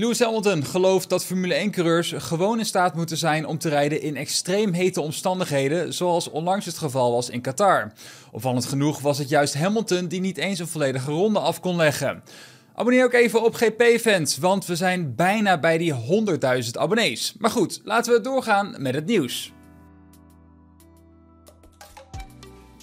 Lewis Hamilton gelooft dat Formule 1-coureurs gewoon in staat moeten zijn om te rijden in extreem hete omstandigheden, zoals onlangs het geval was in Qatar. Opvallend genoeg was het juist Hamilton die niet eens een volledige ronde af kon leggen. Abonneer ook even op GP-fans, want we zijn bijna bij die 100.000 abonnees. Maar goed, laten we doorgaan met het nieuws.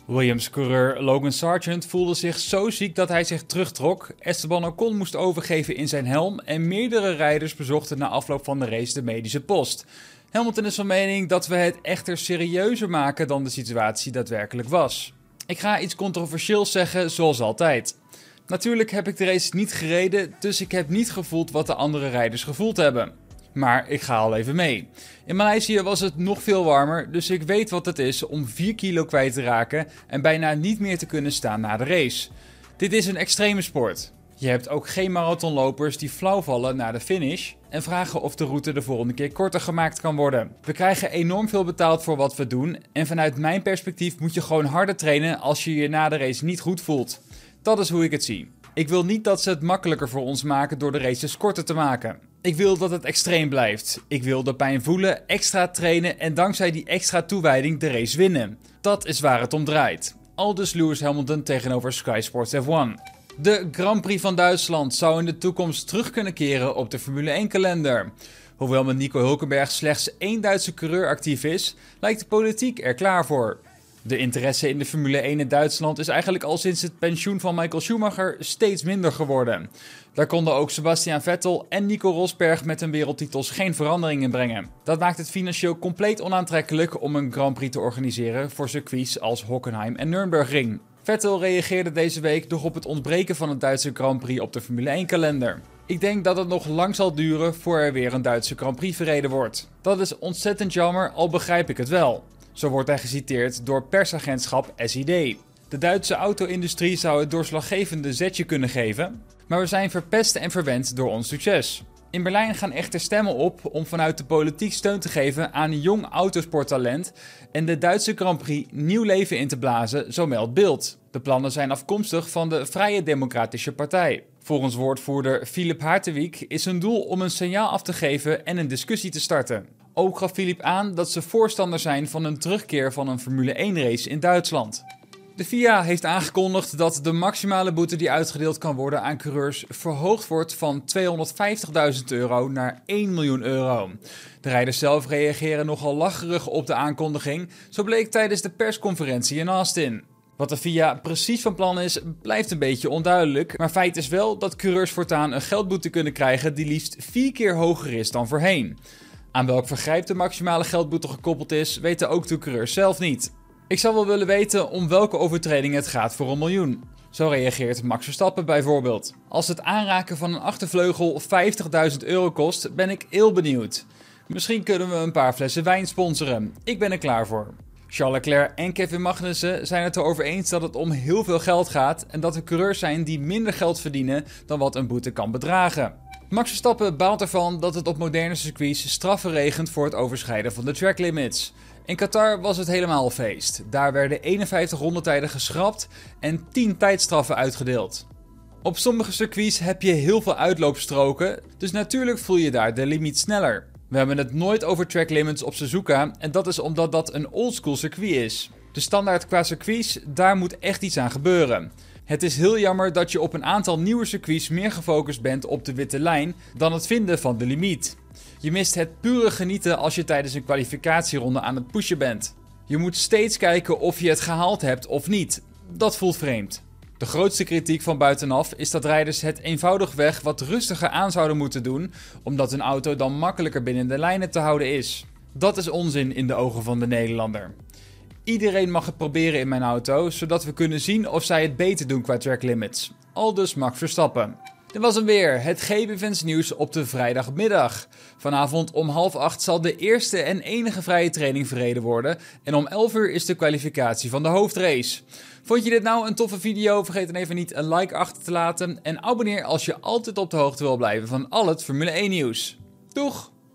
Williams-coureur Logan Sargent voelde zich zo ziek dat hij zich terugtrok. Esteban Ocon moest overgeven in zijn helm en meerdere rijders bezochten na afloop van de race de medische post. Hamilton is van mening dat we het echter serieuzer maken dan de situatie daadwerkelijk was. Ik ga iets controversieels zeggen, zoals altijd. Natuurlijk heb ik de race niet gereden, dus ik heb niet gevoeld wat de andere rijders gevoeld hebben. Maar ik ga al even mee. In Maleisië was het nog veel warmer, dus ik weet wat het is om 4 kilo kwijt te raken en bijna niet meer te kunnen staan na de race. Dit is een extreme sport. Je hebt ook geen marathonlopers die flauw vallen na de finish en vragen of de route de volgende keer korter gemaakt kan worden. We krijgen enorm veel betaald voor wat we doen en vanuit mijn perspectief moet je gewoon harder trainen als je je na de race niet goed voelt. Dat is hoe ik het zie. Ik wil niet dat ze het makkelijker voor ons maken door de races korter te maken. Ik wil dat het extreem blijft. Ik wil de pijn voelen, extra trainen en dankzij die extra toewijding de race winnen. Dat is waar het om draait. Aldus Lewis Hamilton tegenover Sky Sports F1. De Grand Prix van Duitsland zou in de toekomst terug kunnen keren op de Formule 1 kalender. Hoewel met Nico Hulkenberg slechts één Duitse coureur actief is, lijkt de politiek er klaar voor. De interesse in de Formule 1 in Duitsland is eigenlijk al sinds het pensioen van Michael Schumacher steeds minder geworden. Daar konden ook Sebastian Vettel en Nico Rosberg met hun wereldtitels geen verandering in brengen. Dat maakt het financieel compleet onaantrekkelijk om een Grand Prix te organiseren voor circuits als Hockenheim en Nürburgring. Vettel reageerde deze week nog op het ontbreken van een Duitse Grand Prix op de Formule 1 kalender. Ik denk dat het nog lang zal duren voor er weer een Duitse Grand Prix verreden wordt. Dat is ontzettend jammer, al begrijp ik het wel. Zo wordt hij geciteerd door persagentschap SID. De Duitse auto-industrie zou het doorslaggevende zetje kunnen geven, maar we zijn verpest en verwend door ons succes. In Berlijn gaan echter stemmen op om vanuit de politiek steun te geven aan jong autosporttalent en de Duitse Grand Prix nieuw leven in te blazen, zo meldt Beeld. De plannen zijn afkomstig van de Vrije Democratische Partij. Volgens woordvoerder Philip Hartewijk is hun doel om een signaal af te geven en een discussie te starten. Ook gaf Philip aan dat ze voorstander zijn van een terugkeer van een Formule 1 race in Duitsland. De FIA heeft aangekondigd dat de maximale boete die uitgedeeld kan worden aan coureurs verhoogd wordt van 250.000 euro naar 1 miljoen euro. De rijders zelf reageren nogal lacherig op de aankondiging, zo bleek tijdens de persconferentie in Austin. Wat de FIA precies van plan is, blijft een beetje onduidelijk, maar feit is wel dat coureurs voortaan een geldboete kunnen krijgen die liefst vier keer hoger is dan voorheen. Aan welk vergrijp de maximale geldboete gekoppeld is, weten ook de coureurs zelf niet. Ik zou wel willen weten om welke overtreding het gaat voor een miljoen. Zo reageert Max Verstappen bijvoorbeeld. Als het aanraken van een achtervleugel 50.000 euro kost, ben ik heel benieuwd. Misschien kunnen we een paar flessen wijn sponsoren. Ik ben er klaar voor. Charles Leclerc en Kevin Magnussen zijn het erover eens dat het om heel veel geld gaat en dat er coureurs zijn die minder geld verdienen dan wat een boete kan bedragen. Max Verstappen baalt ervan dat het op moderne circuits straffen regent voor het overschrijden van de track limits. In Qatar was het helemaal feest. Daar werden 51 rondetijden geschrapt en 10 tijdstraffen uitgedeeld. Op sommige circuits heb je heel veel uitloopstroken, dus natuurlijk voel je daar de limiet sneller. We hebben het nooit over track limits op Suzuka en dat is omdat dat een oldschool circuit is. De standaard qua circuits, daar moet echt iets aan gebeuren. Het is heel jammer dat je op een aantal nieuwe circuits meer gefocust bent op de witte lijn dan het vinden van de limiet. Je mist het pure genieten als je tijdens een kwalificatieronde aan het pushen bent. Je moet steeds kijken of je het gehaald hebt of niet. Dat voelt vreemd. De grootste kritiek van buitenaf is dat rijders het eenvoudigweg wat rustiger aan zouden moeten doen, omdat een auto dan makkelijker binnen de lijnen te houden is. Dat is onzin in de ogen van de Nederlander. Iedereen mag het proberen in mijn auto, zodat we kunnen zien of zij het beter doen qua track limits. Aldus Max Verstappen. Dit was hem weer, het GBFans nieuws op de vrijdagmiddag. Vanavond om half acht zal de eerste en enige vrije training verreden worden. En om 11 uur is de kwalificatie van de hoofdrace. Vond je dit nou een toffe video? Vergeet dan even niet een like achter te laten. En abonneer als je altijd op de hoogte wil blijven van al het Formule 1 nieuws. Doeg!